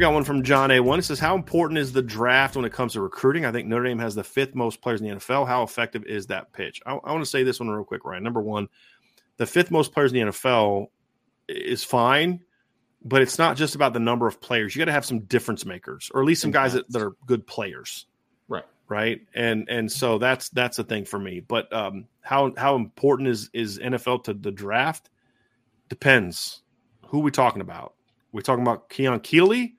We got one from John A. One. It says, "How important is the draft when it comes to recruiting? I think Notre Dame has the fifth most players in the NFL. How effective is that pitch?" I, I want to say this one real quick, Ryan. Number one, the fifth most players in the NFL is fine, but it's not just about the number of players. You got to have some difference makers, or at least some guys that, that are good players, Right. right? And and so that's that's a thing for me. But um, how how important is is NFL to the draft? Depends. Who we talking about? we talking about Keon Keeley?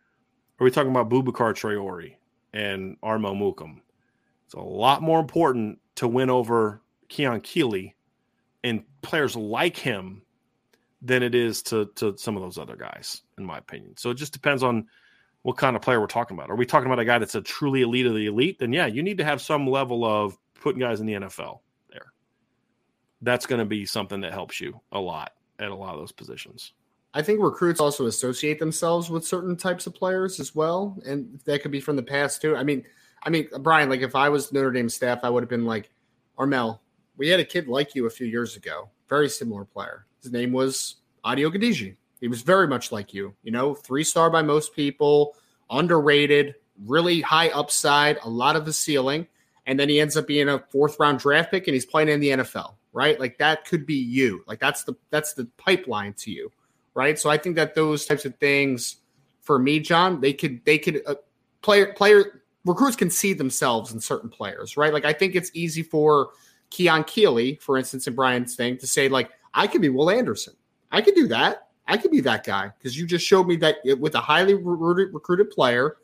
Are we talking about Boubacar Traore and Armel Mukam? It's a lot more important to win over Keon Keeley and players like him than it is to to some of those other guys, in my opinion. So it just depends on what kind of player we're talking about. Are we talking about a guy that's a truly elite of the elite? Then yeah, you need to have some level of putting guys in the NFL there. That's going to be something that helps you a lot at a lot of those positions. I think recruits also associate themselves with certain types of players as well, and that could be from the past too. I mean, I mean, Brian, like if I was Notre Dame staff, I would have been like, Armel, we had a kid like you a few years ago, very similar player. His name was Ade Ogundeji. He was very much like you, you know, three star by most people, underrated, really high upside, a lot of the ceiling, and then he ends up being a fourth round draft pick and he's playing in the NFL, right? Like that could be you. Like that's the that's the pipeline to you right? So I think that those types of things, for me, John, they could they could uh, player player recruits can see themselves in certain players, right? Like I think it's easy for Keon Keeley, for instance, in Brian's thing, to say like I could be Will Anderson, I could do that, I could be that guy because you just showed me that with a highly recruited, recruited player.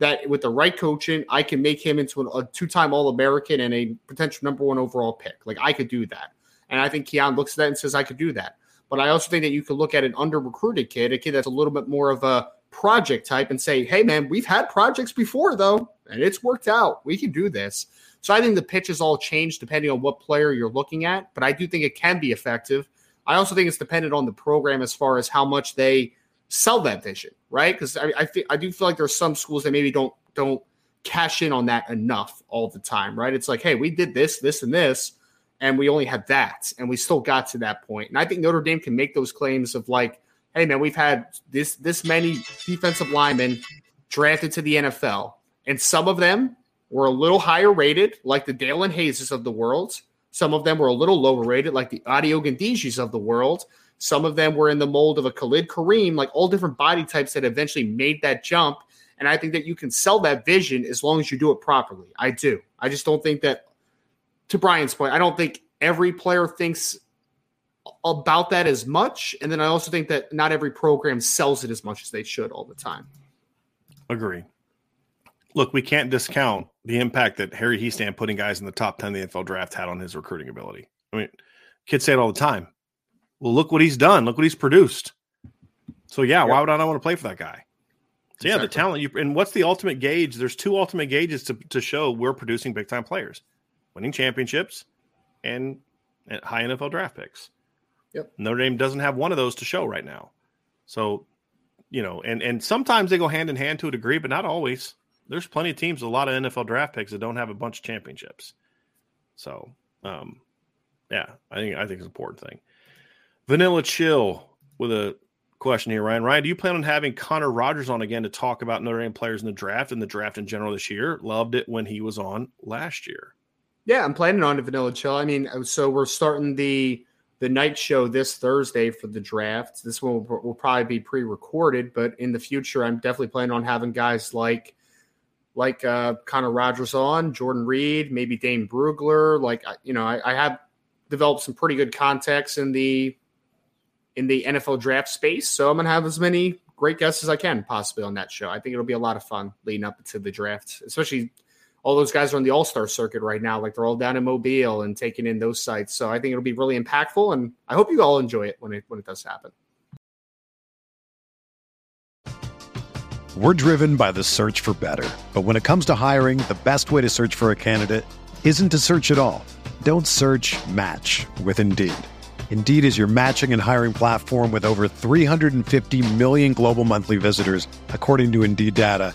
That with the right coaching, I can make him into a two-time All-American and a potential number one overall pick. Like I could do that, and I think Keon looks at that and says, "I could do that." But I also think that you could look at an under recruited kid, a kid that's a little bit more of a project type, and say, hey, man, we've had projects before, though, and it's worked out. We can do this. So I think the pitch pitches all change depending on what player you're looking at, but I do think it can be effective. I also think it's dependent on the program as far as how much they sell that vision, right? Because I, I, I do feel like there's some schools that maybe don't don't cash in on that enough all the time, right? It's like, hey, we did this, this, and this and we only had that, and we still got to that point. And I think Notre Dame can make those claims of like, hey man, we've had this this many defensive linemen drafted to the NFL, and some of them were a little higher rated, like the Daelin Hayeses of the world. Some of them were a little lower rated, like the Ogundejis of the world. Some of them were in the mold of a Khalid Kareem, like all different body types that eventually made that jump. And I think that you can sell that vision as long as you do it properly. I do. I just don't think that to Brian's point, I don't think every player thinks about that as much. And then I also think that not every program sells it as much as they should all the time. Agree. Look, we can't discount the impact that Harry Hiestand putting guys in the top 10 of the NFL draft had on his recruiting ability. I mean, kids say it all the time. Well, look what he's done. Look what he's produced. So, yeah, yep. why would I not want to play for that guy? So, yeah, exactly. the talent. You, and what's the ultimate gauge? There's two ultimate gauges to, to show we're producing big time players winning championships and high NFL draft picks. Yep. Notre Dame doesn't have one of those to show right now. So you know, and and sometimes they go hand in hand to a degree, but not always. There's plenty of teams, a lot of NFL draft picks that don't have a bunch of championships. So, um, yeah, I think I think it's an important thing. Vanilla Chill with a question here, Ryan. Ryan, do you plan on having Connor Rogers on again to talk about Notre Dame players in the draft and the draft in general this year? Loved it when he was on last year. Yeah, I'm planning on a Vanilla Chill. I mean, so we're starting the the night show this Thursday for the draft. This one will, will probably be pre-recorded, but in the future, I'm definitely planning on having guys like like uh, Connor Rogers on, Jordan Reid, maybe Dane Brugler. Like you know, I, I have developed some pretty good contacts in the in the NFL draft space, so I'm gonna have as many great guests as I can possibly on that show. I think it'll be a lot of fun leading up to the draft, especially all those guys are on the All Star circuit right now. Like they're all down in Mobile and taking in those sites. So I think it'll be really impactful, and I hope you all enjoy it when it when it does happen. We're driven by the search for better, but when it comes to hiring, the best way to search for a candidate isn't to search at all. Don't search. Match with Indeed. Indeed is your matching and hiring platform with over 350 million global monthly visitors, according to Indeed data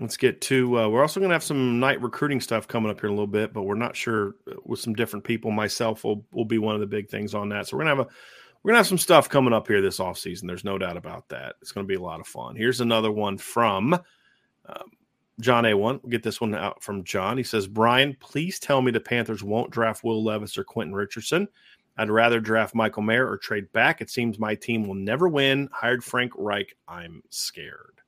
Let's get to. Uh, we're also going to have some night recruiting stuff coming up here in a little bit, but we're not sure uh, with some different people. Myself will will be one of the big things on that. So we're gonna have a we're gonna have some stuff coming up here this off season. There's no doubt about that. It's to be a lot of fun. Here's another one from um, John A. One. We'll get this one out from John. He says, Brian, please tell me the Panthers won't draft Will Levis or Quentin Richardson. I'd rather draft Michael Mayer or trade back. It seems my team will never win. Hired Frank Reich. I'm scared.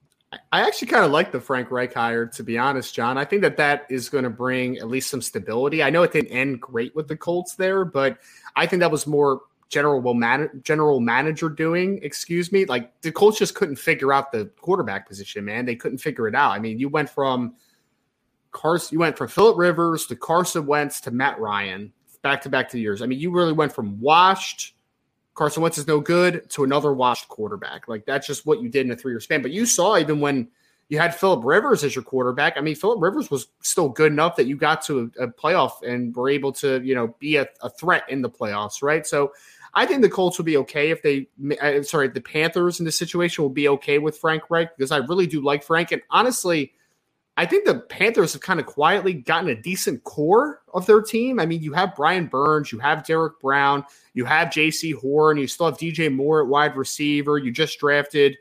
I actually kind of like the Frank Reich hire, to be honest, John. I think that that is going to bring at least some stability. I know it didn't end great with the Colts there, but I think that was more general man- general manager doing. Excuse me, like the Colts just couldn't figure out the quarterback position. Man, they couldn't figure it out. I mean, you went from Carson, you went from Philip Rivers to Carson Wentz to Matt Ryan, back to back to years. I mean, you really went from washed Carson Wentz is no good to another washed quarterback. Like that's just what you did in a three year span. But you saw even when you had Philip Rivers as your quarterback. I mean, Philip Rivers was still good enough that you got to a, a playoff and were able to, you know, be a, a, threat in the playoffs, right? So I think the Colts will be okay if they, uh, sorry, the Panthers in this situation will be okay with Frank Reich because I really do like Frank. And honestly, I think the Panthers have kind of quietly gotten a decent core of their team. I mean, you have Brian Burns, you have Derrick Brown, you have Jaycee Horn, you still have DJ Moore at wide receiver. You just drafted,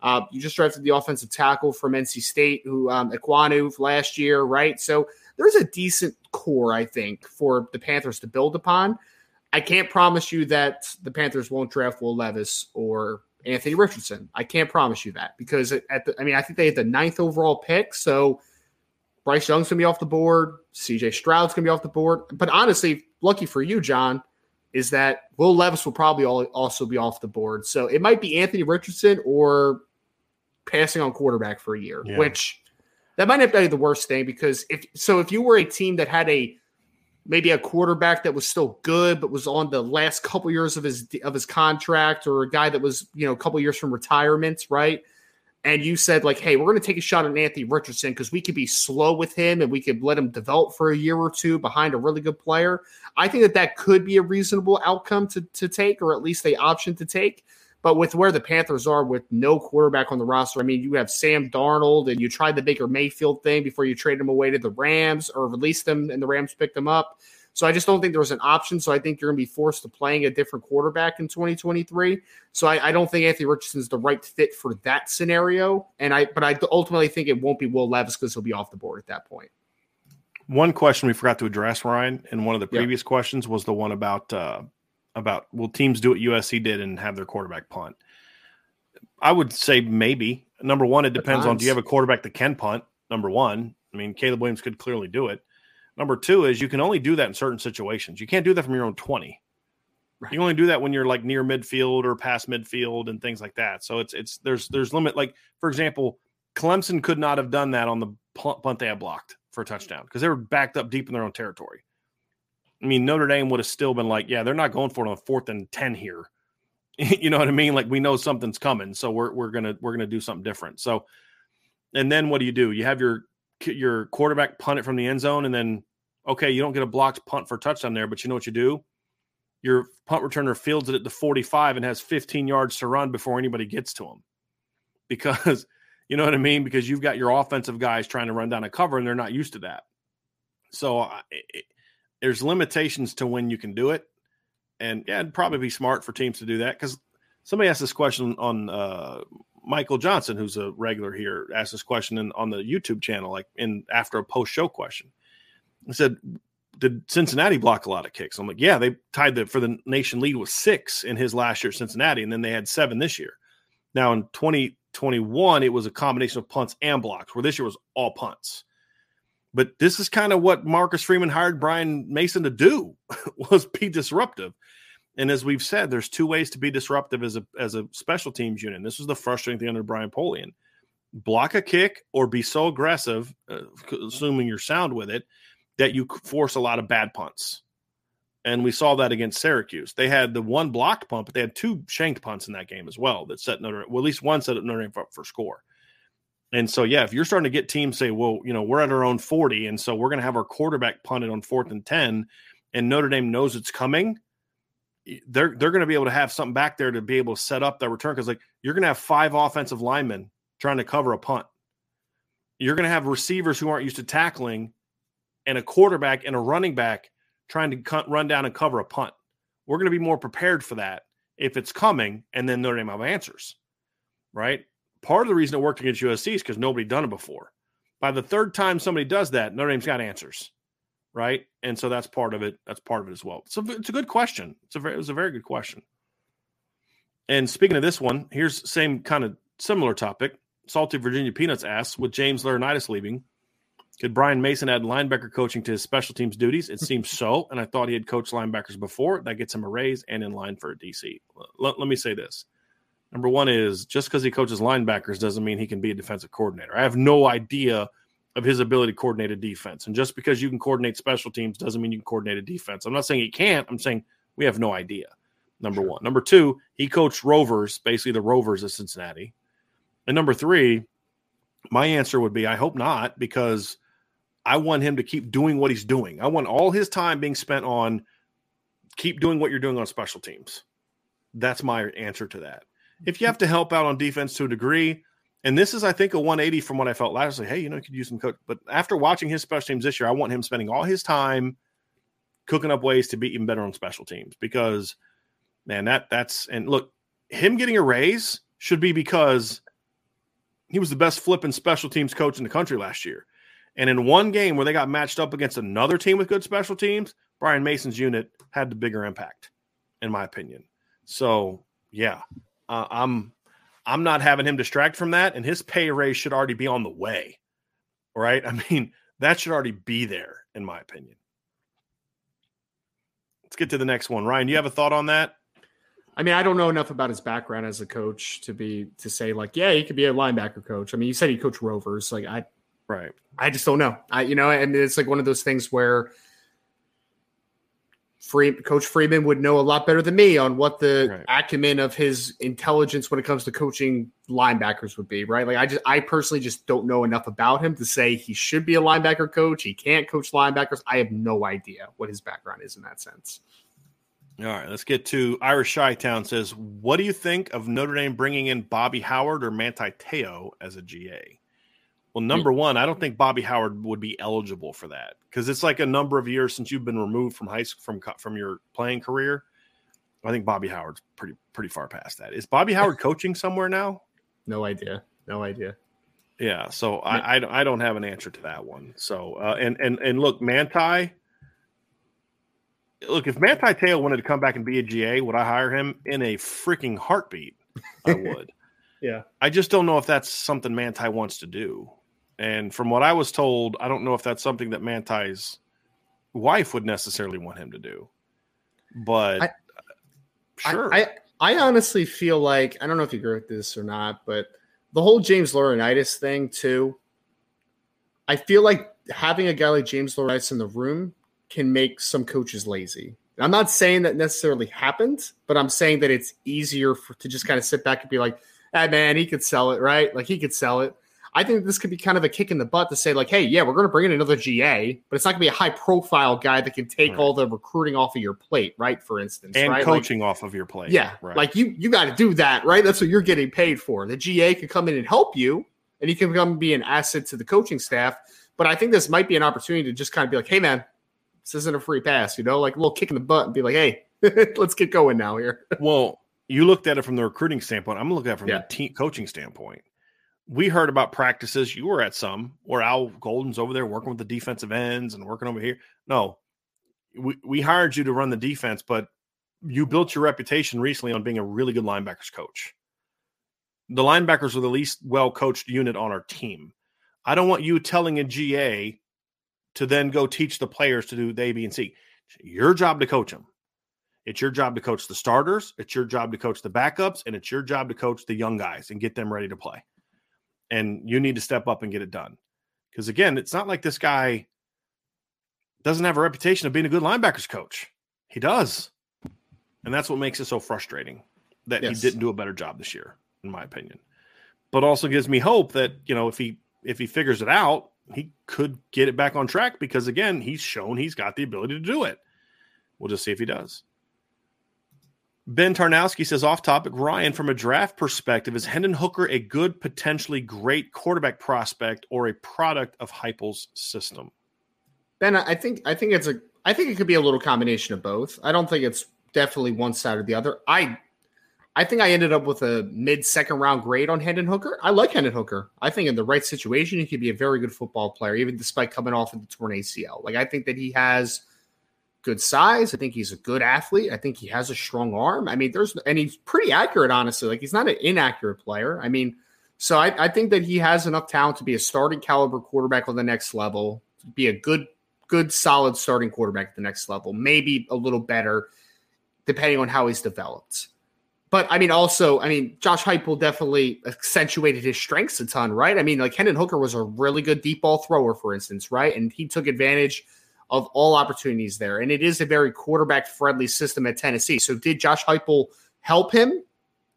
uh, you just drafted the offensive tackle from NC State, who um, Ekwonu last year, right? So there's a decent core, I think, for the Panthers to build upon. I can't promise you that the Panthers won't draft Will Levis or Anthony Richardson. I can't promise you that because at the, I mean, I think they had the ninth overall pick. So Bryce Young's gonna be off the board. CJ Stroud's gonna be off the board. But honestly, lucky for you, John, is that Will Levis will probably also be off the board. So it might be Anthony Richardson or passing on quarterback for a year, yeah. which that might not be the worst thing because if so, if you were a team that had a maybe a quarterback that was still good but was on the last couple years of his of his contract or a guy that was you know a couple years from retirement, right? And you said like, hey, we're going to take a shot at Anthony Richardson because we could be slow with him and we could let him develop for a year or two behind a really good player. I think that that could be a reasonable outcome to to take, or at least a option to take. But with where the Panthers are with no quarterback on the roster, I mean, you have Sam Darnold and you tried the Baker Mayfield thing before you trade him away to the Rams or released them and the Rams picked him up. So I just don't think there was an option. So I think you're going to be forced to playing a different quarterback in 2023. So I, I don't think Anthony Richardson's the right fit for that scenario. And I, but I ultimately think it won't be Will Levis because he'll be off the board at that point. One question we forgot to address, Ryan, in one of the previous questions was the one about uh, about will teams do what USC did and have their quarterback punt? I would say maybe. Number one, it depends on do you have a quarterback that can punt? Number one, I mean Caleb Williams could clearly do it. Number two is you can only do that in certain situations. You can't do that from your own twenty. Right. You only do that when you're like near midfield or past midfield and things like that. So it's it's there's there's limit. Like for example, Clemson could not have done that on the punt they had blocked for a touchdown because they were backed up deep in their own territory. I mean, Notre Dame would have still been like, yeah, they're not going for it on fourth and ten here. you know what I mean? Like we know something's coming, so we're we're gonna we're gonna do something different. So, and then what do you do? You have your your quarterback punt it from the end zone, and then okay, you don't get a blocked punt for a touchdown there, but you know what you do? Your punt returner fields it at the 45 and has 15 yards to run before anybody gets to him. Because you know what I mean? Because you've got your offensive guys trying to run down a cover and they're not used to that. So it, there's limitations to when you can do it. And yeah, it'd probably be smart for teams to do that because somebody asked this question on uh, Michael Johnson, who's a regular here, asked this question in, on the YouTube channel, like in after a post show question. He said, Did Cincinnati block a lot of kicks? I'm like, Yeah, they tied the for the nation lead with six in his last year, Cincinnati, and then they had seven this year. Now in 2021, it was a combination of punts and blocks, where this year was all punts. But this is kind of what Marcus Freeman hired Brian Mason to do was be disruptive. And as we've said, there's two ways to be disruptive as a as a special teams unit. And this was the frustrating thing under Brian Polian. Block a kick or be so aggressive, uh, assuming you're sound with it, that you force a lot of bad punts. And we saw that against Syracuse. They had the one blocked punt, but they had two shanked punts in that game as well that set Notre well, at least one set up Notre Dame up for score. And so, yeah, if you're starting to get teams say, well, you know, we're at our own 40, and so we're going to have our quarterback punted on fourth and 10, and Notre Dame knows it's coming, they're they're going to be able to have something back there to be able to set up that return because like you're going to have five offensive linemen trying to cover a punt. You're going to have receivers who aren't used to tackling, and a quarterback and a running back trying to run down and cover a punt. We're going to be more prepared for that if it's coming, and then Notre Dame have answers, right? Part of the reason it worked against USC is because nobody done it before. By the third time somebody does that, Notre Dame's got answers, right? And so that's part of it. That's part of it as well. So it's a good question. It's a very, it was a very good question. And speaking of this one, here's same kind of similar topic. Salty Virginia Peanuts asks, with James Laurinaitis leaving, could Brian Mason add linebacker coaching to his special teams duties? It seems so, and I thought he had coached linebackers before. That gets him a raise and in line for a DC. Let, let me say this: Number one is just because he coaches linebackers doesn't mean he can be a defensive coordinator. I have no idea of his ability to coordinate a defense. And just because you can coordinate special teams doesn't mean you can coordinate a defense. I'm not saying he can't. I'm saying we have no idea. Number one. Number two, he coached Rovers, basically the Rovers of Cincinnati. And number three, my answer would be I hope not, because I want him to keep doing what he's doing. I want all his time being spent on keep doing what you're doing on special teams. That's my answer to that if you have to help out on defense to a degree, and this is, I think, a 180 from what I felt last. Like, hey, you know, you could use some coach. But after watching his special teams this year, I want him spending all his time cooking up ways to be even better on special teams because, man, that that's and look, him getting a raise should be because he was the best flipping special teams coach in the country last year. And in one game where they got matched up against another team with good special teams, Brian Mason's unit had the bigger impact, in my opinion. So, yeah, uh, I'm I'm not having him distract from that, and his pay raise should already be on the way. Right? I mean, That should already be there, in my opinion. Let's get to the next one. Ryan, Do you have a thought on that? I mean, I don't know enough about his background as a coach to be to say like, yeah, he could be a linebacker coach. I mean, you said he coached Rovers. Like, I, right, I just don't know. I, you know, and it's like one of those things where Free, Coach Freeman would know a lot better than me on what the right. acumen of his intelligence when it comes to coaching linebackers would be, right? Like I just I personally just don't know enough about him to say he should be a linebacker coach. He can't coach linebackers. I have no idea what his background is in that sense. All right, let's get to Irish Shy Town says, What do you think of Notre Dame bringing in Bobby Howard or Manti Te'o as a GA? Well, number one, I don't think Bobby Howard would be eligible for that because it's like a number of years since you've been removed from high school from from your playing career. I think Bobby Howard's pretty pretty far past that. Is Bobby Howard coaching somewhere now? No idea. No idea. Yeah, so I, I, I don't have an answer to that one. So uh, and and and look, Manti. Look, if Manti Te'o wanted to come back and be a GA, would I hire him in a freaking heartbeat? I would. yeah. I just don't know if that's something Manti wants to do. And from what I was told, I don't know if that's something that Manti's wife would necessarily want him to do. But I, sure. I, I, I honestly feel like I don't know if you agree with this or not, but the whole James Laurinaitis thing too. I feel like having a guy like James Laurinaitis in the room can make some coaches lazy. I'm not saying that necessarily happened, but I'm saying that it's easier for, to just kind of sit back and be like, "Hey, man, he could sell it, right? Like he could sell it." I think this could be kind of a kick in the butt to say, like, hey, yeah, we're going to bring in another GA, but it's not going to be a high profile guy that can take right. all the recruiting off of your plate, right? For instance, and right? coaching like, off of your plate. Yeah. Right. Like you, you got to do that, right? That's what you're getting paid for. The GA could come in and help you, and he can come be an asset to the coaching staff. But I think this might be an opportunity to just kind of be like, hey, man, this isn't a free pass, you know, like a little kick in the butt and be like, hey, let's get going now here. well, you looked at it from the recruiting standpoint. I'm looking at it from yeah. the team coaching standpoint we heard about practices. You were at some where Al Golden's over there working with the defensive ends and working over here. No, we, we hired you to run the defense, but you built your reputation recently on being a really good linebackers coach. The linebackers are the least well coached unit on our team. I don't want you telling a GA to then go teach the players to do the A, B, and C. It's your job to coach them. It's your job to coach the starters. It's your job to coach the backups, and it's your job to coach the young guys and get them ready to play and you need to step up and get it done. Because again, it's not like this guy doesn't have a reputation of being a good linebackers coach. He does. And that's what makes it so frustrating that yes. he didn't do a better job this year, in my opinion. But also gives me hope that, you know, if he if he figures it out, he could get it back on track because again, he's shown he's got the ability to do it. We'll just see if he does. Ben Tarnowski says off topic, Ryan, from a draft perspective, is Hendon Hooker a good, potentially great quarterback prospect or a product of Heupel's system? Ben, I think I think it's a I think it could be a little combination of both. I don't think it's definitely one side or the other. I I think I ended up with a mid second round grade on Hendon Hooker. I like Hendon Hooker. I think in the right situation, he could be a very good football player, even despite coming off of the torn ACL. Like I think that he has good size. I think he's a good athlete. I think he has a strong arm. I mean, there's and he's pretty accurate, honestly. Like he's not an inaccurate player. I mean, so I, I think that he has enough talent to be a starting caliber quarterback on the next level, be a good, good, solid starting quarterback at the next level. Maybe a little better, depending on how he's developed. But I mean, also, I mean, Josh Heupel definitely accentuated his strengths a ton, right? I mean, like Hendon Hooker was a really good deep ball thrower, for instance, right? And he took advantage – of all opportunities there. And it is a very quarterback friendly system at Tennessee. So did Josh Heupel help him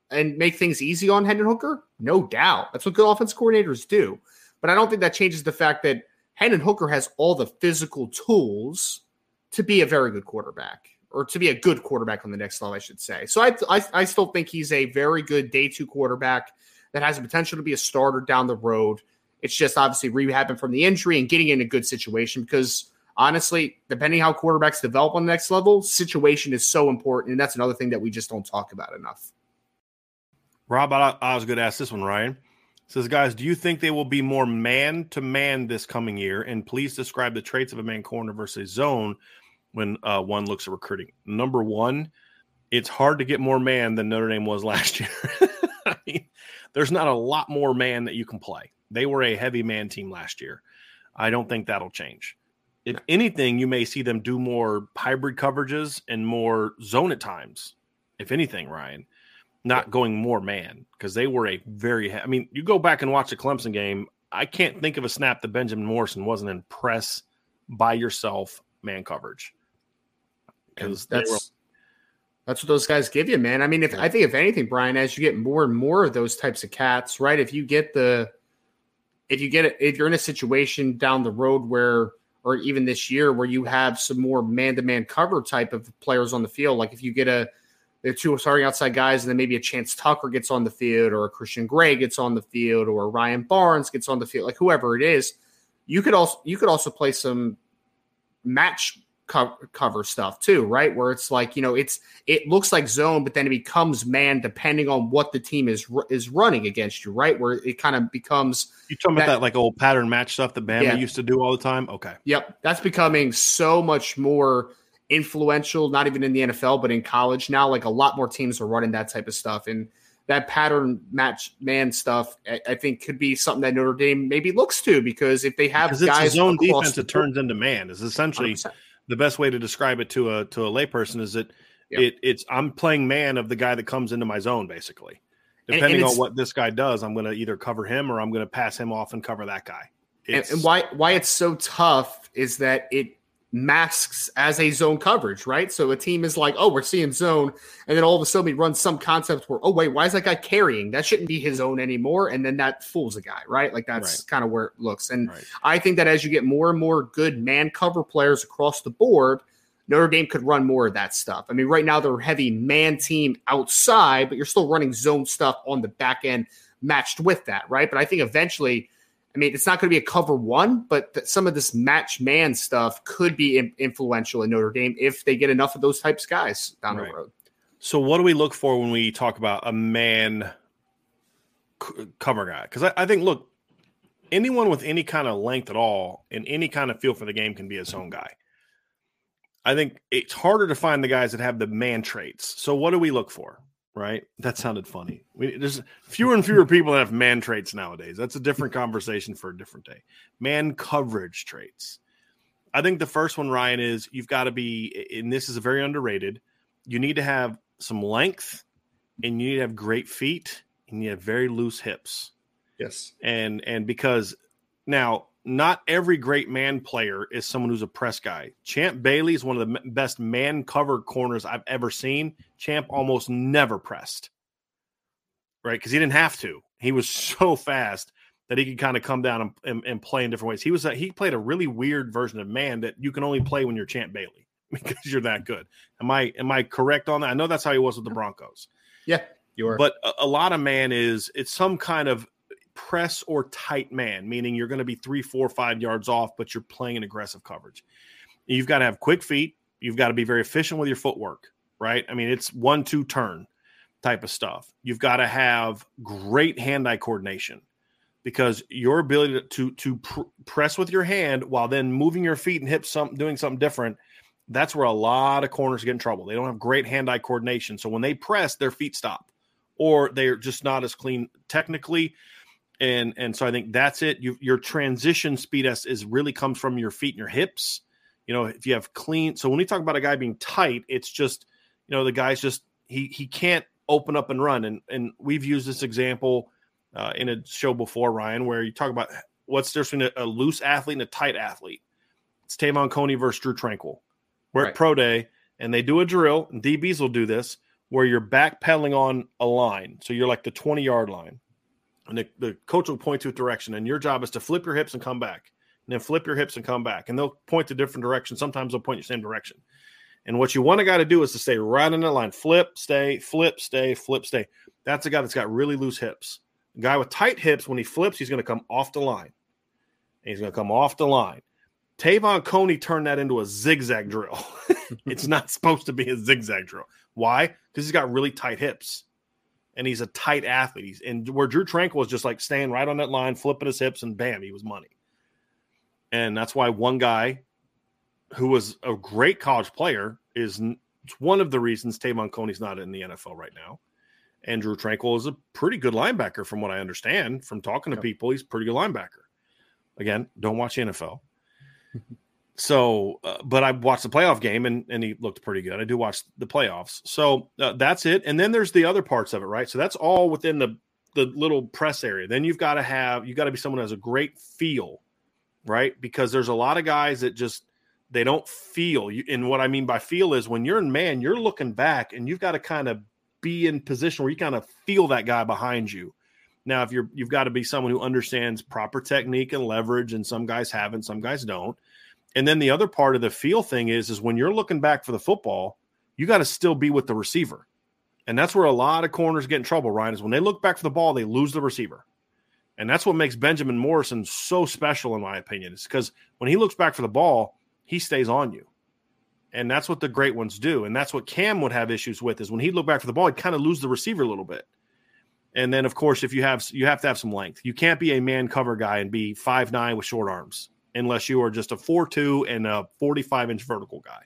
and make things easy on Hendon Hooker? No doubt. That's what good offense coordinators do. But I don't think that changes the fact that Hendon Hooker has all the physical tools to be a very good quarterback or to be a good quarterback on the next level, I should say. So I, I, I still think he's a very good day two quarterback that has the potential to be a starter down the road. It's just obviously rehabbing from the injury and getting in a good situation because honestly, depending how quarterbacks develop on the next level, situation is so important. And that's another thing that we just don't talk about enough. Rob, I, I was going to ask this one, Ryan. says, guys, do you think they will be more man to man this coming year? And please describe the traits of a man corner versus zone when uh, one looks at recruiting. Number one, it's hard to get more man than Notre Dame was last year. I mean, there's not a lot more man that you can play. They were a heavy man team last year. I don't think that'll change. If anything, you may see them do more hybrid coverages and more zone at times. If anything, Ryan, not going more man because they were a very. I mean, you go back and watch the Clemson game. I can't think of a snap that Benjamin Morrison wasn't in press by yourself man coverage. Because that's that's what those guys give you, man. I mean, if I think if anything, Brian, as you get more and more of those types of cats, right? If you get the if you get it, if you're in a situation down the road where or even this year where you have some more man-to-man cover type of players on the field, like if you get a the two starting outside guys, and then maybe a Chance Tucker gets on the field, or a Christian Gray gets on the field, or Ryan Barnes gets on the field, like whoever it is, you could also you could also play some match cover, cover stuff too, right? Where it's like you know it's it looks like zone, but then it becomes man depending on what the team is is running against you, right? Where it kind of becomes you talking that, about that like old pattern match stuff that Bama yeah. used to do all the time. Okay, yep, that's becoming so much more influential. Not even in the NFL, but in college now. Like a lot more teams are running that type of stuff and that pattern match man stuff, I, I, think could be something that Notre Dame maybe looks to because if they have because guys it's zone defense, it turns into man. Is essentially 100% the best way to describe it to a to a layperson is that yep. it it's I'm playing man of the guy that comes into my zone basically. Depending and, and on what this guy does, I'm going to either cover him or I'm going to pass him off and cover that guy. And, and why why it's so tough is that it masks as a zone coverage, right? So a team is like, oh, we're seeing zone, and then all of a sudden we run some concept where, oh, wait, why is that guy carrying? That shouldn't be his own anymore. And then that fools a guy, right? Like that's right. kind of where it looks. And right. I think that as you get more and more good man cover players across the board, Notre Dame could run more of that stuff. I mean, right now they're heavy man team outside, but you're still running zone stuff on the back end matched with that, right? But I think eventually – I mean, it's not going to be a cover one, but th- some of this match man stuff could be in- influential in Notre Dame if they get enough of those types of guys down right. the road. So, what do we look for when we talk about a man c- cover guy? Because I, I, think, look, anyone with any kind of length at all and any kind of feel for the game can be a zone guy. I think it's harder to find the guys that have the man traits. So, what do we look for? Right? That sounded funny. We, there's fewer and fewer people that have man traits nowadays. That's a different conversation for a different day. Man coverage traits. I think the first one, Ryan, is you've got to be, and this is a very underrated. You need to have some length, and you need to have great feet, and you have very loose hips. Yes, and and because now not every great man player is someone who's a press guy. Champ Bailey is one of the best man cover corners I've ever seen. Champ almost never pressed, right? Because he didn't have to. He was so fast that he could kind of come down and, and, and, play in different ways. He was a, he played a really weird version of man that you can only play when you're Champ Bailey because you're that good. Am I am I correct on that? I know that's how he was with the Broncos. Yeah, you are. But a, a lot of man is it's some kind of press or tight man, meaning you're going to be three, four, five yards off, but you're playing an aggressive coverage. You've got to have quick feet. You've got to be very efficient with your footwork, right? I mean, it's one, two turn type of stuff. You've got to have great hand eye coordination because your ability to to, pr- press with your hand while then moving your feet and hips, something doing something different. That's where a lot of corners get in trouble. They don't have great hand eye coordination. So when they press, their feet stop or they're just not as clean technically and and so I think that's it. You, your transition speed is, is really comes from your feet and your hips. You know, if you have clean. So when we talk about a guy being tight, it's just you know the guy's just he he can't open up and run. And and we've used this example uh, in a show before, Ryan, where you talk about what's the difference between a, a loose athlete and a tight athlete. It's Te'von Coney versus Drue Tranquill. We're right. at pro day and they do a drill, and DBs will do this where you're backpedaling on a line. So you're like the 20 yard line and the, the coach will point to a direction, and your job is to flip your hips and come back, and then flip your hips and come back, and they'll point to different directions. Sometimes they'll point the same direction. And what you want a guy to do is to stay right in that line, flip, stay, flip, stay, flip, stay. That's a guy that's got really loose hips. A guy with tight hips, when he flips, he's going to come off the line. He's going to come off the line. Te'von Coney turned that into a zigzag drill. it's not supposed to be a zigzag drill. Why? Because he's got really tight hips and he's a tight athlete. He's, and where Drue Tranquill was just like staying right on that line, flipping his hips, and bam, he was money. And that's why one guy who was a great college player is one of the reasons Te'von Coney's not in the NFL right now. And Drue Tranquill is a pretty good linebacker, from what I understand from talking to people. He's a pretty good linebacker. Again, don't watch NFL. so, uh, but I watched the playoff game and, and he looked pretty good. I do watch the playoffs. So uh, that's it. And then there's the other parts of it, right? So that's all within the, the little press area. Then you've got to have, you got to be someone who has a great feel, right? Because there's a lot of guys that just, they don't feel. You, and what I mean by feel is when you're in man, you're looking back and you've got to kind of be in position where you kind of feel that guy behind you. Now, if you're you've got to be someone who understands proper technique and leverage, and some guys haven't, some guys don't. And then the other part of the feel thing is is when you're looking back for the football, you got to still be with the receiver. And that's where a lot of corners get in trouble, Ryan, is when they look back for the ball, they lose the receiver. And that's what makes Benjamin Morrison so special, in my opinion, is because when he looks back for the ball, he stays on you. And that's what the great ones do. And that's what Cam would have issues with is when he'd look back for the ball, he'd kind of lose the receiver a little bit. And then of course, if you have you have to have some length. You can't be a man cover guy and be five nine with short arms unless you are just a four two and a 45 inch vertical guy.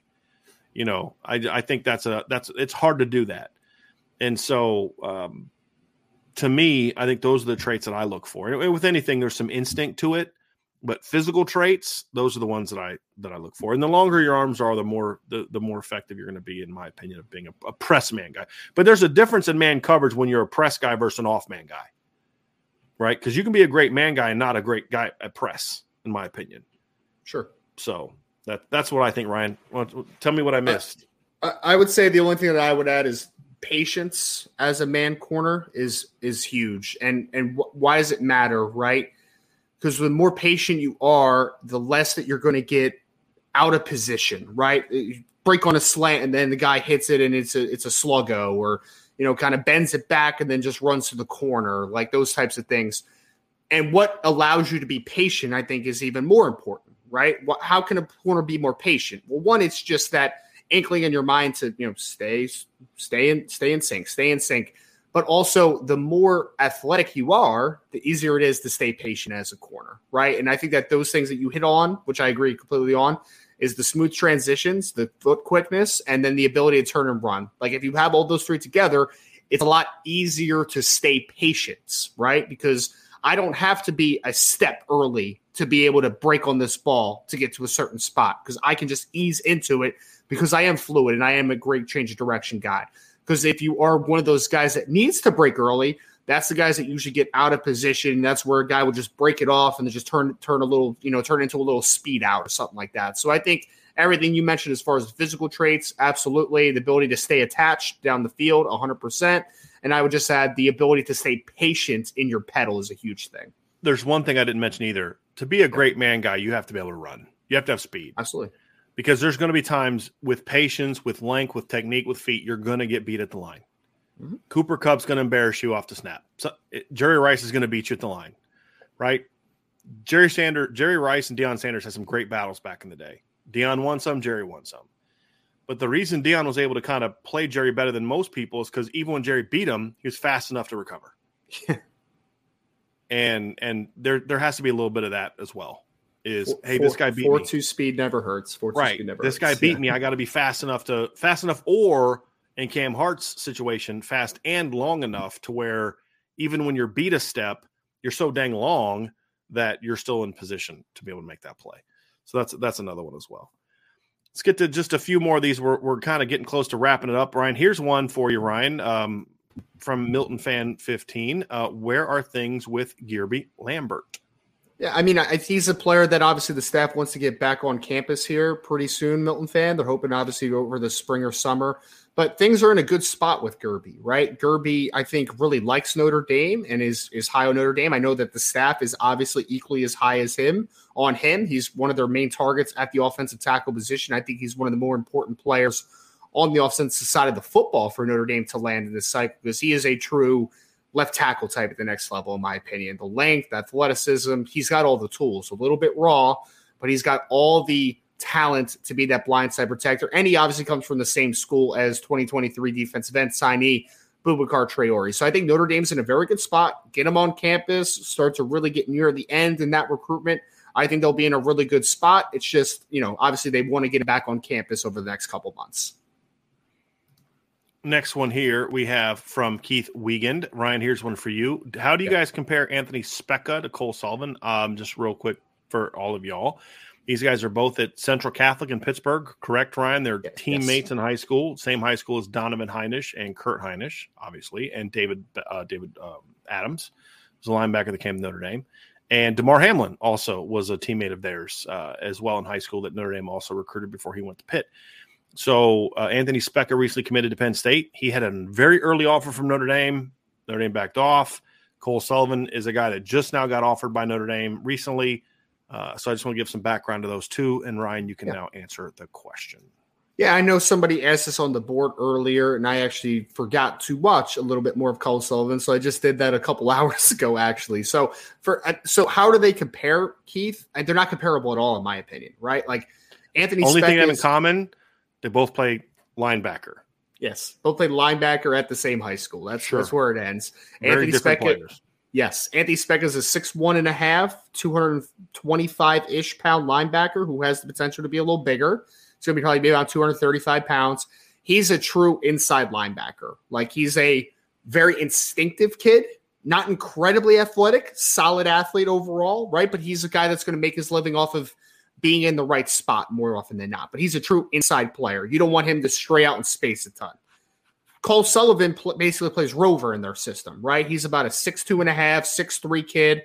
You know, I, I think that's a that's it's hard to do that. And so um, to me, I think those are the traits that I look for. And with anything, there's some instinct to it but physical traits those are the ones that i that i look for and the longer your arms are the more the, the more effective you're going to be in my opinion of being a, a, press man guy but there's a difference in man coverage when you're a press guy versus an off man guy right because you can be a great man guy and not a great guy at press in my opinion. Sure. So that that's what i think ryan. Tell me what i missed. I, I would say the only thing that i would add is patience as a man corner is is huge. And and wh- why does it matter right? Because the more patient you are, the less that you're going to get out of position, right? Uh, you break on a slant and then the guy hits it and it's a it's a sluggo or you know kind of bends it back and then just runs to the corner, like those types of things. And what allows you to be patient, I think, is even more important, right? How can a corner be more patient? Well, one, it's just that inkling in your mind to you know stay stay in stay in sync, stay in sync but also the more athletic you are, the easier it is to stay patient as a corner, right? And I think that those things that you hit on, which I agree completely on, is the smooth transitions, the foot quickness, and then the ability to turn and run. Like if you have all those three together, it's a lot easier to stay patient, right? Because I don't have to be a step early to be able to break on this ball to get to a certain spot because I can just ease into it because I am fluid and I am a great change of direction guy. Because if you are one of those guys that needs to break early, that's the guys that usually get out of position. That's where a guy will just break it off and just turn turn a little, you know, turn into a little speed out or something like that. So I think everything you mentioned as far as physical traits, absolutely. The ability to stay attached down the field, 100%. And I would just add the ability to stay patient in your pedal is a huge thing. There's one thing I didn't mention either. To be a great man guy, you have to be able to run. You have to have speed. Absolutely because there's going to be times with patience, with length, with technique, with feet, you're going to get beat at the line. Mm-hmm. Cooper Kupp's going to embarrass you off the snap. So it, Jerry Rice is going to beat you at the line, right? Jerry Sanders, Jerry Rice, and Deion Sanders had some great battles back in the day. Deion won some, Jerry won some. But the reason Deion was able to kind of play Jerry better than most people is because even when Jerry beat him, he was fast enough to recover. and and there there has to be a little bit of that as well is four, hey, this guy beat four me. two speed never hurts. Four right. Never this hurts. guy beat yeah. me. I got to be fast enough to fast enough, or in Cam Hart's situation, fast and long enough to where even when you're beat a step, you're so dang long that you're still in position to be able to make that play. So that's that's another one as well. Let's get to just a few more of these. We're we're kind of getting close to wrapping it up. Ryan, here's one for you, Ryan. Um, from Milton Fan 15. Uh, where are things with Guerby Lambert? Yeah, I mean, I, he's a player that obviously the staff wants to get back on campus here pretty soon. Milton fan, they're hoping obviously over the spring or summer, but things are in a good spot with Guerby, right? Guerby, I think, really likes Notre Dame and is is high on Notre Dame. I know that the staff is obviously equally as high as him on him. He's one of their main targets at the offensive tackle position. I think he's one of the more important players on the offensive side of the football for Notre Dame to land in this cycle because he is a true left tackle type at the next level, in my opinion. The length, athleticism, he's got all the tools. A little bit raw, but he's got all the talent to be that blindside protector. And he obviously comes from the same school as 2023 defensive end signee Boubacar Traore. So I think Notre Dame's in a very good spot. Get him on campus, start to really get near the end in that recruitment. I think they'll be in a really good spot. It's just, you know, obviously they want to get it back on campus over the next couple months. Next one here we have from Keith Wiegand. Ryan, here's one for you. How do you guys compare Anthony Speca to Cole Sullivan? Um, just real quick for all of y'all. These guys are both at Central Catholic in Pittsburgh, correct, Ryan? They're yes. teammates in high school, same high school as Donovan Hinish and Kurt Hinish, obviously, and David uh, David um, Adams was a linebacker that came to Notre Dame. And Damar Hamlin also was a teammate of theirs uh, as well in high school that Notre Dame also recruited before he went to Pitt. So uh, Anthony Speca recently committed to Penn State. He had a very early offer from Notre Dame. Notre Dame backed off. Cole Sullivan is a guy that just now got offered by Notre Dame recently. Uh, so I just want to give some background to those two. And Ryan, you can yeah. now answer the question. Yeah, I know somebody asked this on the board earlier, and I actually forgot to watch a little bit more of Cole Sullivan, so I just did that a couple hours ago, actually. So for uh, so how do they compare, Keith? And they're not comparable at all, in my opinion, right? Like Anthony. Only Speck thing they have in common, they both play linebacker. Yes, both played linebacker at the same high school. That's sure. that's where it ends. Very Anthony Speca. Yes, Anthony Speca is a six one and a half, two hundred twenty five ish pound linebacker who has the potential to be a little bigger. It's going to be probably about 235 pounds. He's a true inside linebacker. Like he's a very instinctive kid, not incredibly athletic, solid athlete overall, right? But he's a guy that's going to make his living off of being in the right spot more often than not. But he's a true inside player. You don't want him to stray out in space a ton. Cole Sullivan pl- basically plays rover in their system, right? He's about a six two and a half, six three kid.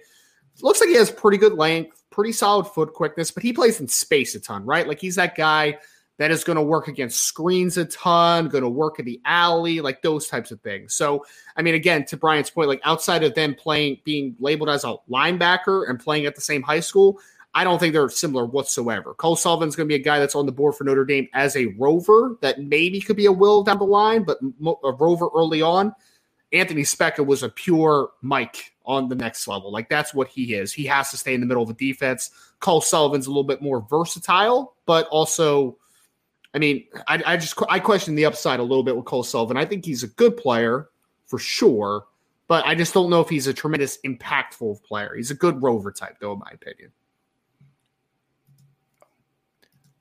Looks like he has pretty good length, pretty solid foot quickness, but he plays in space a ton, right? Like he's that guy that is going to work against screens a ton, going to work in the alley, like those types of things. So, I mean, again, to Brian's point, like outside of them playing, being labeled as a linebacker and playing at the same high school, I don't think they're similar whatsoever. Cole Sullivan's going to be a guy that's on the board for Notre Dame as a rover that maybe could be a will down the line, but a rover early on. Anthony Speca was a pure Mike on the next level. Like that's what he is. He has to stay in the middle of the defense. Cole Sullivan's a little bit more versatile, but also, I mean, I, I just I question the upside a little bit with Cole Sullivan. I think he's a good player for sure, but I just don't know if he's a tremendous impactful player. He's a good rover type, though, in my opinion.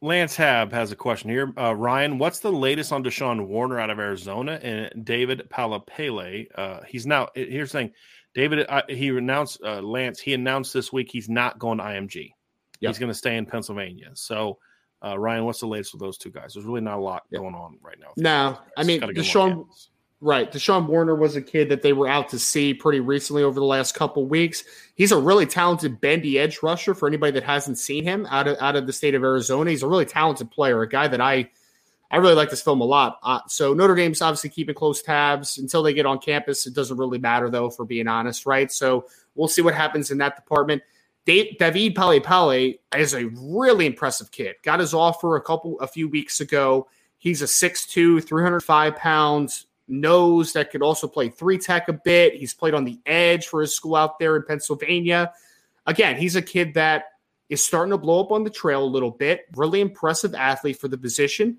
Lance Hab has a question here. Uh, Ryan, what's the latest on Deshaun Warner out of Arizona and David Palapele? Uh, he's now here's the thing. David, uh, he announced uh, Lance. He announced this week he's not going to IMG. Yep. He's going to stay in Pennsylvania. So, uh, Ryan, what's the latest with those two guys? There's really not a lot yep. going on right now. No, I mean Deshaun. Right. Deshaun Warner was a kid that they were out to see pretty recently over the last couple weeks. He's a really talented bendy edge rusher for anybody that hasn't seen him out of out of the state of Arizona. He's a really talented player, a guy that I I really like this film a lot. Uh, so Notre Dame's obviously keeping close tabs until they get on campus. It doesn't really matter though, for being honest, right? So we'll see what happens in that department. David Pale Pale is a really impressive kid. Got his offer a couple a few weeks ago. He's a 6'2", 305 pounds knows that could also play three tech a bit. He's played on the edge for his school out there in Pennsylvania. Again, he's a kid that is starting to blow up on the trail a little bit. Really impressive athlete for the position.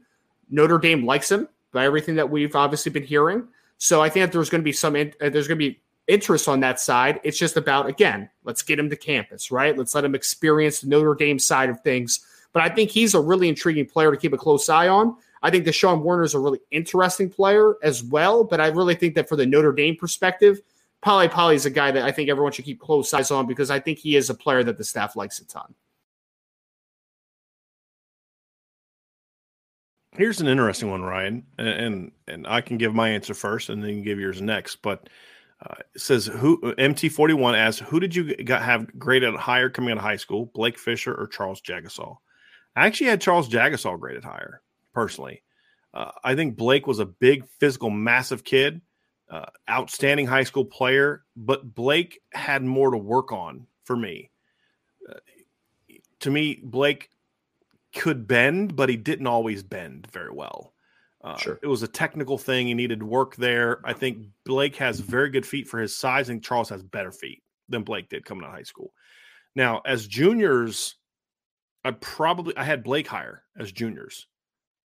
Notre Dame likes him by everything that we've obviously been hearing. So I think that there's going to be some in, uh, there's going to be interest on that side. It's just about again, let's get him to campus, right? Let's let him experience the Notre Dame side of things. But I think he's a really intriguing player to keep a close eye on. I think Deshaun Warner is a really interesting player as well, but I really think that for the Notre Dame perspective, Pale Pale is a guy that I think everyone should keep close eyes on because I think he is a player that the staff likes a ton. Here's an interesting one, Ryan, and and, and I can give my answer first, and then you give yours next. But uh, it says who MT41 asks who did you got, have graded higher coming out of high school, Blake Fisher or Charles Jagusah? I actually had Charles Jagusah graded higher personally. Uh, I think Blake was a big, physical, massive kid, uh, outstanding high school player, but Blake had more to work on for me. Uh, to me, Blake could bend, but he didn't always bend very well. Uh, sure. It was a technical thing. He needed work there. I think Blake has very good feet for his size, and Charles has better feet than Blake did coming out of high school. Now, as juniors, I probably I had Blake higher as juniors.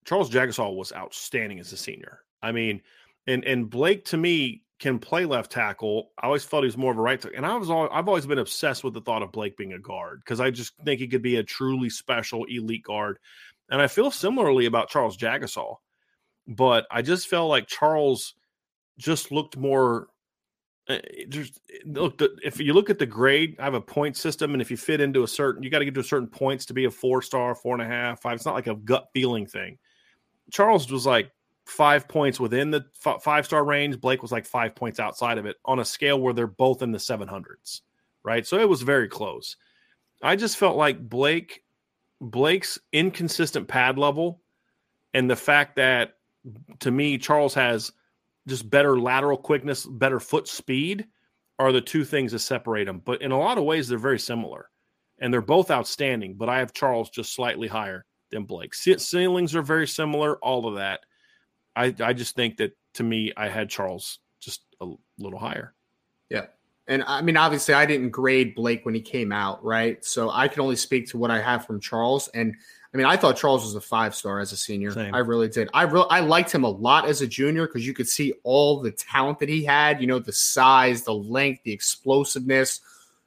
Charles Jagusah was outstanding as a senior. I mean, and and Blake to me can play left tackle. I always felt he was more of a right tackle, and I was all, I've always been obsessed with the thought of Blake being a guard because I just think he could be a truly special elite guard. And I feel similarly about Charles Jagusah, but I just felt like Charles just looked more Uh, There's look if you look at the grade, I have a point system, and if you fit into a certain, you got to get to a certain points to be a four star, four and a half, five. It's not like a gut feeling thing. Charles was like five points within the f- five star range. Blake was like five points outside of it on a scale where they're both in the seven hundreds, right? So it was very close. I just felt like Blake, Blake's inconsistent pad level, and the fact that to me Charles has just better lateral quickness, better foot speed are the two things that separate them. But in a lot of ways, they're very similar, and they're both outstanding. But I have Charles just slightly higher than Blake. Ce- Ceilings are very similar, all of that. I I just think that to me, I had Charles just a little higher. Yeah. And I mean, obviously, I didn't grade Blake when he came out, right? So I can only speak to what I have from Charles. And I mean, I thought Charles was a five star as a senior. Same. I really did. I really I liked him a lot as a junior because you could see all the talent that he had. You know, the size, the length, the explosiveness.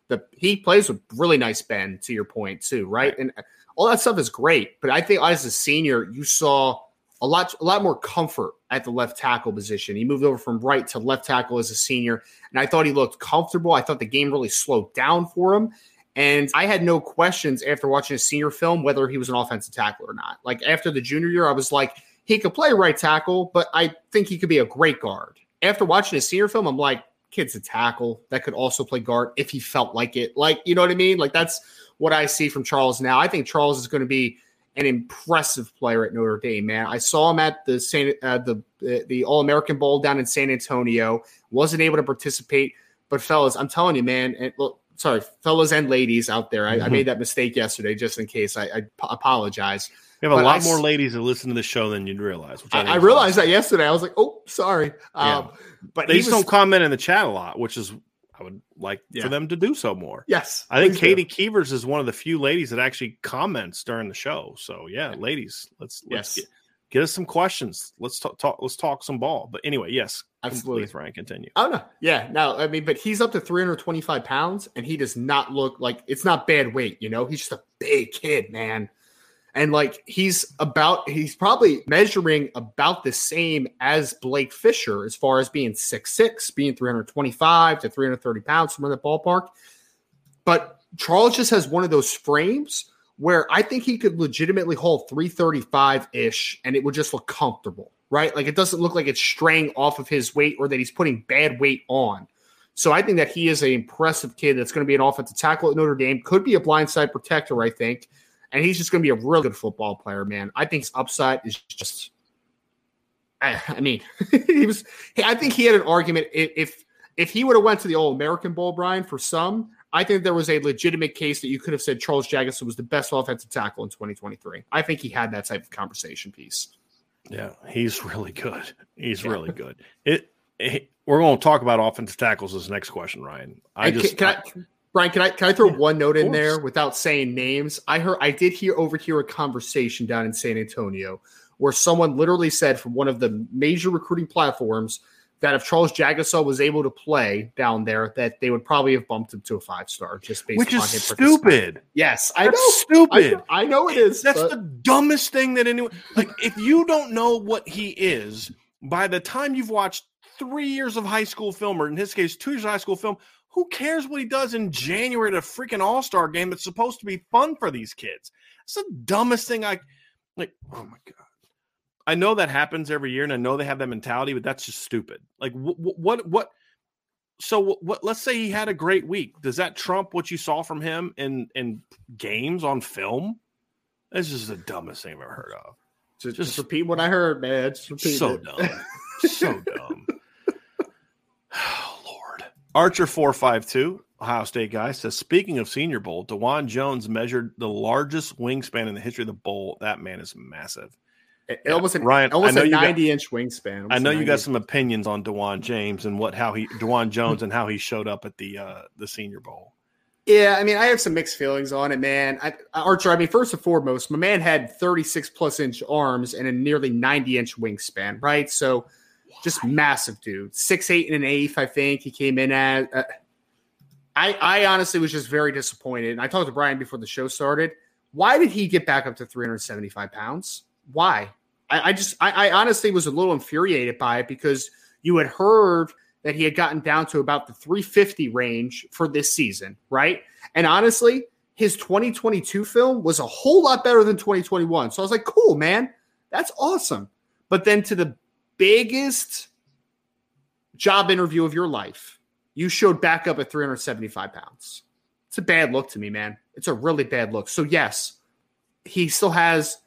The he plays with really nice bend. To your point, too, right? And all that stuff is great. But I think as a senior, you saw a lot a lot more comfort at the left tackle position. He moved over from right to left tackle as a senior, and I thought he looked comfortable. I thought the game really slowed down for him. And I had no questions after watching a senior film whether he was an offensive tackle or not. Like after the junior year, I was like, he could play right tackle, but I think he could be a great guard. After watching a senior film, I'm like, kid's a tackle that could also play guard if he felt like it. Like, you know what I mean? Like that's what I see from Charles now. I think Charles is going to be an impressive player at Notre Dame, man. I saw him at the San, uh, the the All American Bowl down in San Antonio. wasn't able to participate, but fellas, I'm telling you, man. And look, sorry, fellas and ladies out there, I, I made that mistake yesterday, just in case. I, I p- apologize. We have a But lot I more ladies that listen to the show than you'd realize. Which I, I, realized awesome. that yesterday. I was like, oh, sorry. Yeah. Um, but they just was- don't comment in the chat a lot, which is I would like Yeah. for them to do so more. Yes, I think please do. Katie Keevers is one of the few ladies that actually comments during the show. So yeah, ladies, let's let's Yes. get, get us some questions. Let's talk, talk let's talk some ball. But anyway, yes, Absolutely. Ryan, continue. Oh no, yeah, no. I mean, but he's up to 325 pounds, and he does not look like it's not bad weight. You know, he's just a big kid, man. And like he's about, he's probably measuring about the same as Blake Fisher as far as being six six, being 325 to 330 pounds, somewhere in the ballpark. But Charles just has one of those frames where I think he could legitimately hold 335 ish and it would just look comfortable, right? Like it doesn't look like it's straying off of his weight or that he's putting bad weight on. So I think that he is an impressive kid that's going to be an offensive tackle at Notre Dame, could be a blindside protector, I think. And he's just going to be a real good football player, man. I think his upside is just. I, I mean, he was. I think he had an argument if if, he would have went to the All American Bowl, Brian. For some, I think there was a legitimate case that you could have said Charles Jagusah was the best offensive tackle in 2023. I think he had that type of conversation piece. Yeah, he's really good. He's Yeah. really good. It, it- we're going to talk about offensive tackles as next question, Ryan. I And can- just can, I, Brian, can I can I throw one note in there without saying names? I heard I did hear overhear a conversation down in San Antonio where someone literally said from one of the major recruiting platforms that if Charles Jagusah was able to play down there, that they would probably have bumped him to a five star just based which on is him stupid. Yes, I That's know. stupid. I know, I know it is. That's but- the dumbest thing that anyone like. If you don't know what he is, by the time you've watched three years of high school film, or in his case, two years of high school film, who cares what he does in January at a freaking All Star game that's supposed to be fun for these kids? It's the dumbest thing. I like. Oh my god. I know that happens every year, and I know they have that mentality, but that's just stupid. Like, what, what, what? So, what, what? Let's say he had a great week. Does that trump what you saw from him in in games on film? That's just the dumbest thing I've ever heard of. just, just- just repeat what I heard, man. Just repeat So it. dumb. so dumb. Archer four five two, Ohio State guy says. Speaking of Senior Bowl, Dawand Jones measured the largest wingspan in the history of the bowl. That man is massive. It- Yeah. Almost an Ryan, I almost know a you got- 90 inch wingspan. I know you got some opinions on Dawand James and what how he Dawand Jones and how he showed up at the uh the Senior Bowl. Yeah, I mean, I have some mixed feelings on it, man. I, Archer, I mean, first and foremost, my man had 36 plus inch arms and a nearly 90 inch wingspan, right? So just massive dude. Six, eight, and an eighth, I think he came in at. Uh, I, I honestly was just very disappointed. And I talked to Brian before the show started. Why did he get back up to 375 pounds? Why? I, I just, I, I honestly was a little infuriated by it because you had heard that he had gotten down to about the 350 range for this season, right? And honestly, his 2022 film was a whole lot better than 2021. So I was like, cool, man. That's awesome. But then to the biggest job interview of your life, you showed back up at 375 pounds. It's a bad look to me, man. It's a really bad look. So, yes, he still has,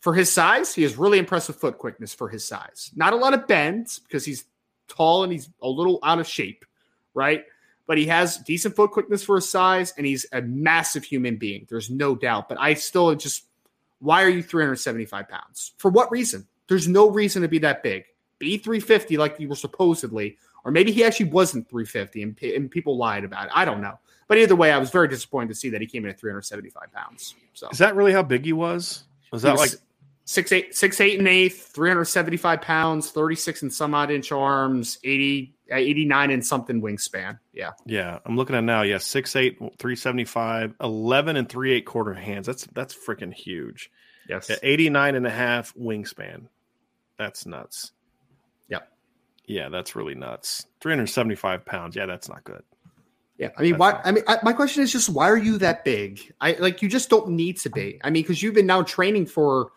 for his size, he has really impressive foot quickness for his size. Not a lot of bends because he's tall and he's a little out of shape, right? But he has decent foot quickness for his size, and he's a massive human being. There's no doubt. But I still just, why are you 375 pounds? For what reason? There's no reason to be that big. Be 350 like you were supposedly, or maybe he actually wasn't 350 and, and people lied about it. I don't know. But either way, I was very disappointed to see that he came in at 375 pounds. So is that really how big he was? Was that was like six eight six eight and eighth, 375 pounds, 36 and some odd inch arms, 80 uh, 89 and something wingspan. Yeah. Yeah. I'm looking at now. Yeah. 6'8, 375, 11 and 3 8 quarter hands. That's that's freaking huge. Yes. Yeah, 89 and a half wingspan. That's nuts. Yep. Yeah, that's really nuts. 375 pounds. Yeah, that's not good. Yeah, I mean, why? I mean, I, my question is just why are you that big? I like you just don't need to be. I mean, because you've been now training for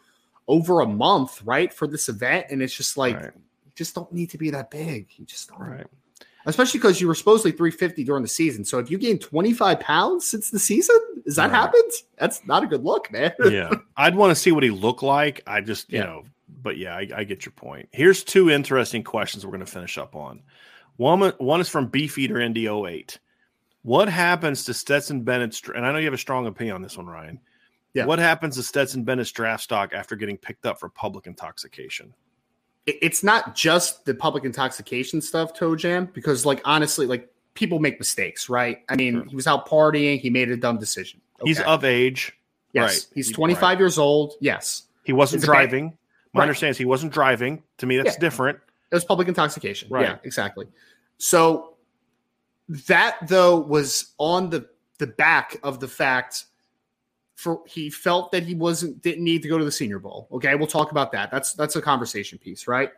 over a month, right, for this event, and it's just like right. you just don't need to be that big. You just don't. Right. Especially because you were supposedly 350 during the season. So if you gained 25 pounds since the season, has that right. happened? That's not a good look, man. yeah, I'd want to see what he looked like. I just, you yeah. know, but yeah, I, I, get your point. Here's two interesting questions we're going to finish up on. One, one is from Beefeater Indy 08. What happens to Stetson Bennett's? And I know you have a strong opinion on this one, Ryan. Yeah. What happens to Stetson Bennett's draft stock after getting picked up for public intoxication? It's not just the public intoxication stuff, Toe Jam, because like honestly, like people make mistakes, right? I mean, sure. he was out partying, he made a dumb decision. Okay. He's of age. Yes. Right. He's 25 right. years old. Yes. He wasn't driving. My right. understanding is he wasn't driving. To me, that's yeah. different. It was public intoxication. Right. Yeah, exactly. So that though was on the the back of the fact for he felt that he wasn't didn't need to go to the senior bowl. Okay, we'll talk about that. That's that's a conversation piece, right?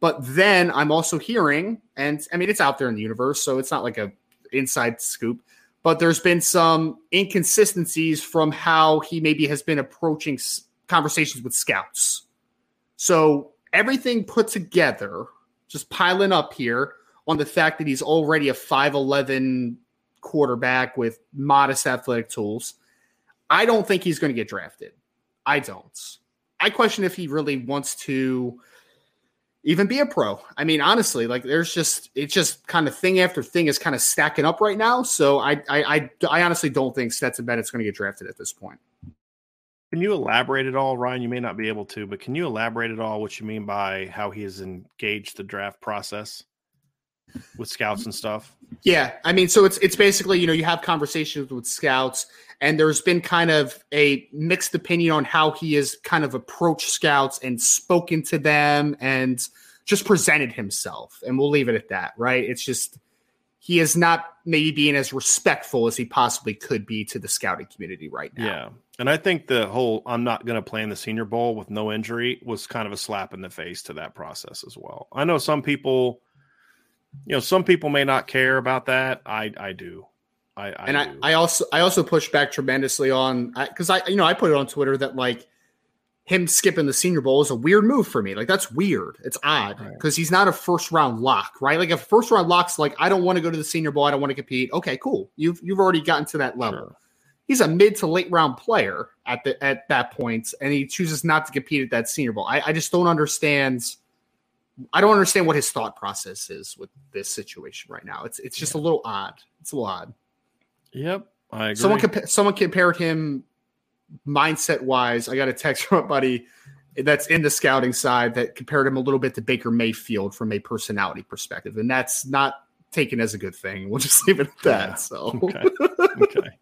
But then I'm also hearing, and I mean it's out there in the universe, so it's not like a inside scoop. But there's been some inconsistencies from how he maybe has been approaching conversations with scouts. So everything put together, just piling up here on the fact that he's already a 5'11 quarterback with modest athletic tools. I don't think he's going to get drafted. I don't. I question if he really wants to even be a pro. I mean, honestly, like there's just it's just kind of thing after thing is kind of stacking up right now. So I I I, I honestly don't think Stetson Bennett's going to get drafted at this point. Can you elaborate at all, Ryan? You may not be able to, but can you elaborate at all what you mean by how he has engaged the draft process? with scouts and stuff? Yeah, I mean, so it's it's basically you know you have conversations with scouts, and there's been kind of a mixed opinion on how he has kind of approached scouts and spoken to them and just presented himself, and we'll leave it at that. Right? It's just he is not maybe being as respectful as he possibly could be to the scouting community right now. Yeah. And I think the whole I'm not going to play in the senior bowl with no injury was kind of a slap in the face to that process as well. I know some people you know, some people may not care about that. I I do. I, I and do. I, I also I also push back tremendously on because I, I you know I put it on Twitter that like him skipping the Senior Bowl is a weird move for me. Like that's weird. It's odd because right. he's not a first round lock, right? Like if first round locks like I don't want to go to the Senior Bowl, I don't want to compete. Okay, cool. You've you've already gotten to that level. Sure. He's a mid to late round player at the at that point, and he chooses not to compete at that Senior Bowl. I, I just don't understand I don't understand what his thought process is with this situation right now. It's it's just yeah. a little odd. It's a little odd. Yep, I agree. Someone compa- someone compared him mindset wise. I got a text from a buddy that's in the scouting side that compared him a little bit to Baker Mayfield from a personality perspective, and that's not taken as a good thing. We'll just leave it at that. Yeah. So okay. okay.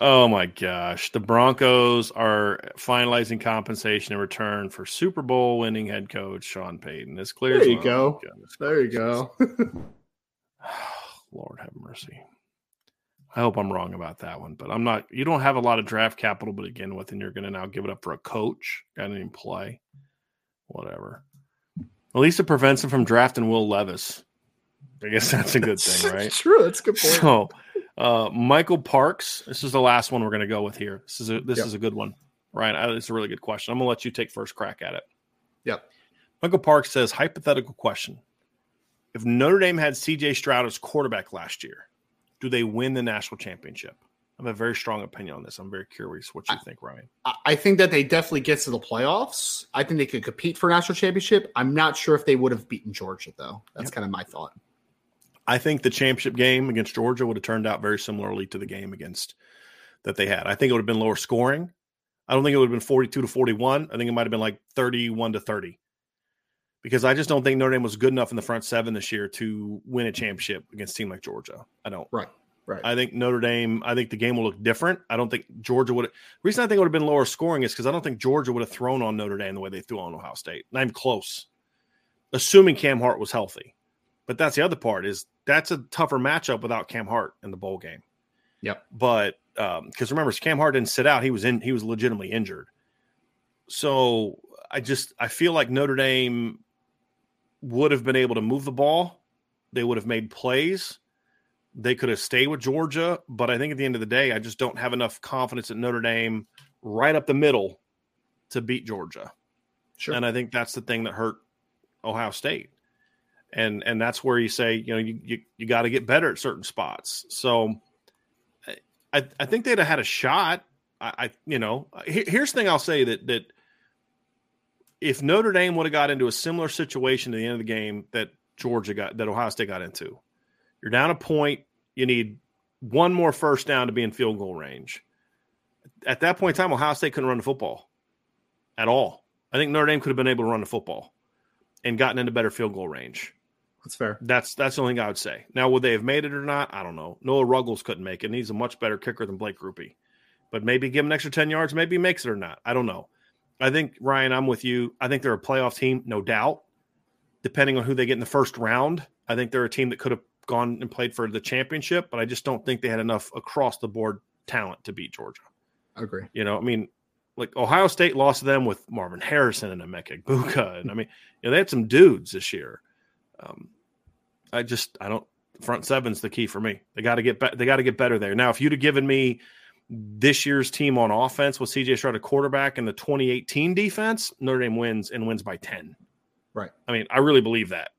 Oh my gosh. The Broncos are finalizing compensation in return for Super Bowl winning head coach Sean Payton. It's clear. There you go. There you go. Lord have mercy. I hope I'm wrong about that one, but I'm not. You don't have a lot of draft capital to begin with, and you're going to now give it up for a coach. Guy didn't even play. Whatever. At least it prevents him from drafting Will Levis. I guess that's a good thing, right? True, that's a good point. So, uh, Michael Parks. This is the last one we're going to go with here. This is a this Yep. is a good one, Ryan. It's a really good question. I'm going to let you take first crack at it. Yep. Michael Parks says, hypothetical question: If Notre Dame had C.J. Stroud as quarterback last year, do they win the national championship? I have a very strong opinion on this. I'm very curious what you think, Ryan. I- I think that they definitely get to the playoffs. I think they could compete for a national championship. I'm not sure if they would have beaten Georgia though. That's kind of my thought. I think the championship game against Georgia would have turned out very similarly to the game against that they had. I think it would have been lower scoring. I don't think it would have been 42 to 41. I think it might have been like 31 to 30. Because I just don't think Notre Dame was good enough in the front seven this year to win a championship against a team like Georgia. I don't. Right. Right. I think Notre Dame, I think the game will look different. I don't think Georgia would. The reason I think it would have been lower scoring is because I don't think Georgia would have thrown on Notre Dame the way they threw on Ohio State. Not even close. Assuming Cam Hart was healthy. But that's the other part is that's a tougher matchup without Cam Hart in the bowl game. Yep. But um, because remember, Cam Hart didn't sit out; he was in. He was legitimately injured. So I just I feel like Notre Dame would have been able to move the ball. They would have made plays. They could have stayed with Georgia, but I think at the end of the day, I just don't have enough confidence in Notre Dame right up the middle to beat Georgia. Sure. And I think that's the thing that hurt Ohio State. And and that's where you say, you know, you you, you got to get better at certain spots. So I I think they'd have had a shot. I, I you know, here, here's the thing I'll say that that if Notre Dame would have got into a similar situation at the end of the game that Georgia got that Ohio State got into, you're down a point, you need one more first down to be in field goal range. At that point in time, Ohio State couldn't run the football at all. I think Notre Dame could have been able to run the football and gotten into better field goal range. That's fair. That's that's the only thing I would say. Now, would they have made it or not? I don't know. Noah Ruggles couldn't make it. And he's a much better kicker than Blake Grupe. But maybe give him an extra 10 yards, maybe he makes it or not. I don't know. I think, Ryan, I'm with you. I think they're a playoff team, no doubt. Depending on who they get in the first round, I think they're a team that could have gone and played for the championship, but I just don't think they had enough across the board talent to beat Georgia. I agree. You know, I mean, like Ohio State lost to them with Marvin Harrison and Emeka Egbuka, and I mean, you know, they had some dudes this year. Um, I just, I don't. Front seven's the key for me. They got to get, be- they got to get better there. Now, if you'd have given me this year's team on offense with CJ Stroud a quarterback and the 2018 defense, Notre Dame wins and wins by 10. Right. I mean, I really believe that.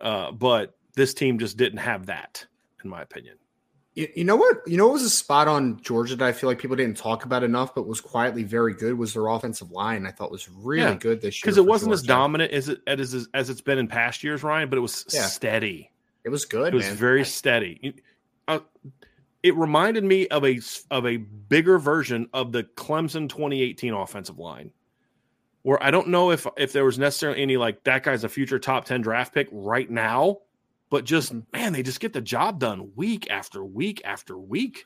Uh, but this team just didn't have that, in my opinion. You, you know what? You know what was a spot on Georgia that I feel like people didn't talk about enough, but was quietly very good. Was their offensive line? I thought was really Yeah, good this year because it wasn't as dominant as it as, as it's been in past years, Ryan. But it was Yeah. steady. It was good. It was man. very steady. Uh, it reminded me of a of a bigger version of the Clemson 2018 offensive line, where I don't know if if there was necessarily any like that guy's a future top 10 draft pick right now, but just man, they just get the job done week after week after week.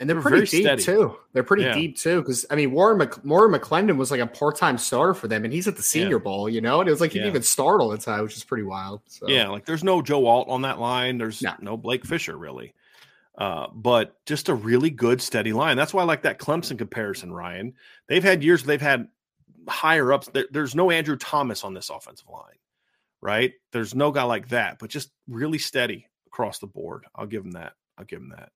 and they're they're pretty very deep steady. too. They're pretty Yeah. deep too. Because I mean, Warren Mc, Warren McClendon was like a part time starter for them, and he's at the Senior Bowl. You know, and it was like he Yeah. didn't even start all the time, which is pretty wild. So Yeah, like there's no Joe Alt on that line. There's No. no Blake Fisher really. Uh, but just a really good steady line. That's why I like that Clemson comparison, Ryan. They've had years they've had higher ups. There, there's no Andrew Thomas on this offensive line, right? There's no guy like that, but just really steady across the board. I'll give him that. I'll give him that.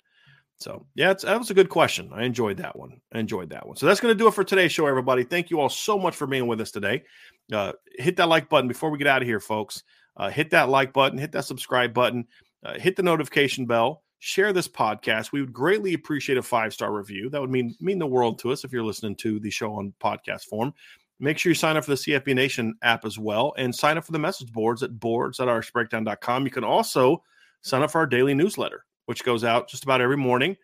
So yeah, that was a good question. I enjoyed that one. I enjoyed that one. So that's going to do it for today's show, everybody. Thank you all so much for being with us today. Uh, hit that like button before we get out of here, folks. Uh, hit that like button, hit that subscribe button, uh, hit the notification bell, share this podcast. We would greatly appreciate a five star review. That would mean mean the world to us if you're listening to the show on podcast form. Make sure you sign up for the CFB Nation app as well and sign up for the message boards at boards.irishbreakdown.com. You can also sign up for our daily newsletter, which goes out just about every morning.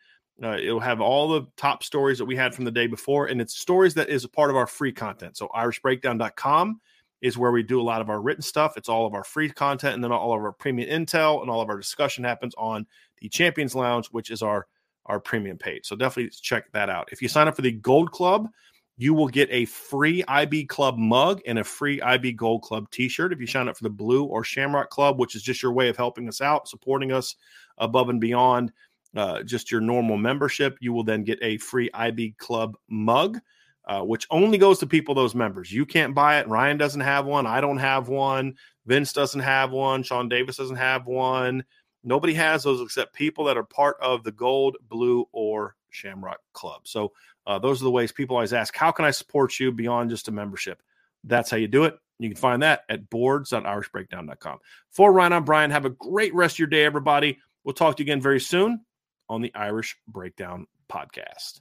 Uh, it'll have all the top stories that we had from the day before, and it's stories that is a part of our free content. So, irishbreakdown.com is where we do a lot of our written stuff. It's all of our free content, and then all of our premium intel and all of our discussion happens on the Champions Lounge, which is our our premium page. So definitely check that out. If you sign up for the Gold Club, you will get a free IB Club mug and a free IB Gold Club T-shirt. If you sign up for the Blue or Shamrock Club, which is just your way of helping us out, supporting us above and beyond uh, just your normal membership, you will then get a free IB Club mug. Uh, which only goes to people those members. You can't buy it. Ryan doesn't have one. I don't have one. Vince doesn't have one. Sean Davis doesn't have one. Nobody has those except people that are part of the gold, blue, or shamrock club. So uh, those are the ways people always ask, how can I support you beyond just a membership? That's how you do it. You can find that at boards.irishbreakdown.com. For Ryan, I'm Brian. Have a great rest of your day, everybody. We'll talk to you again very soon on the Irish Breakdown podcast.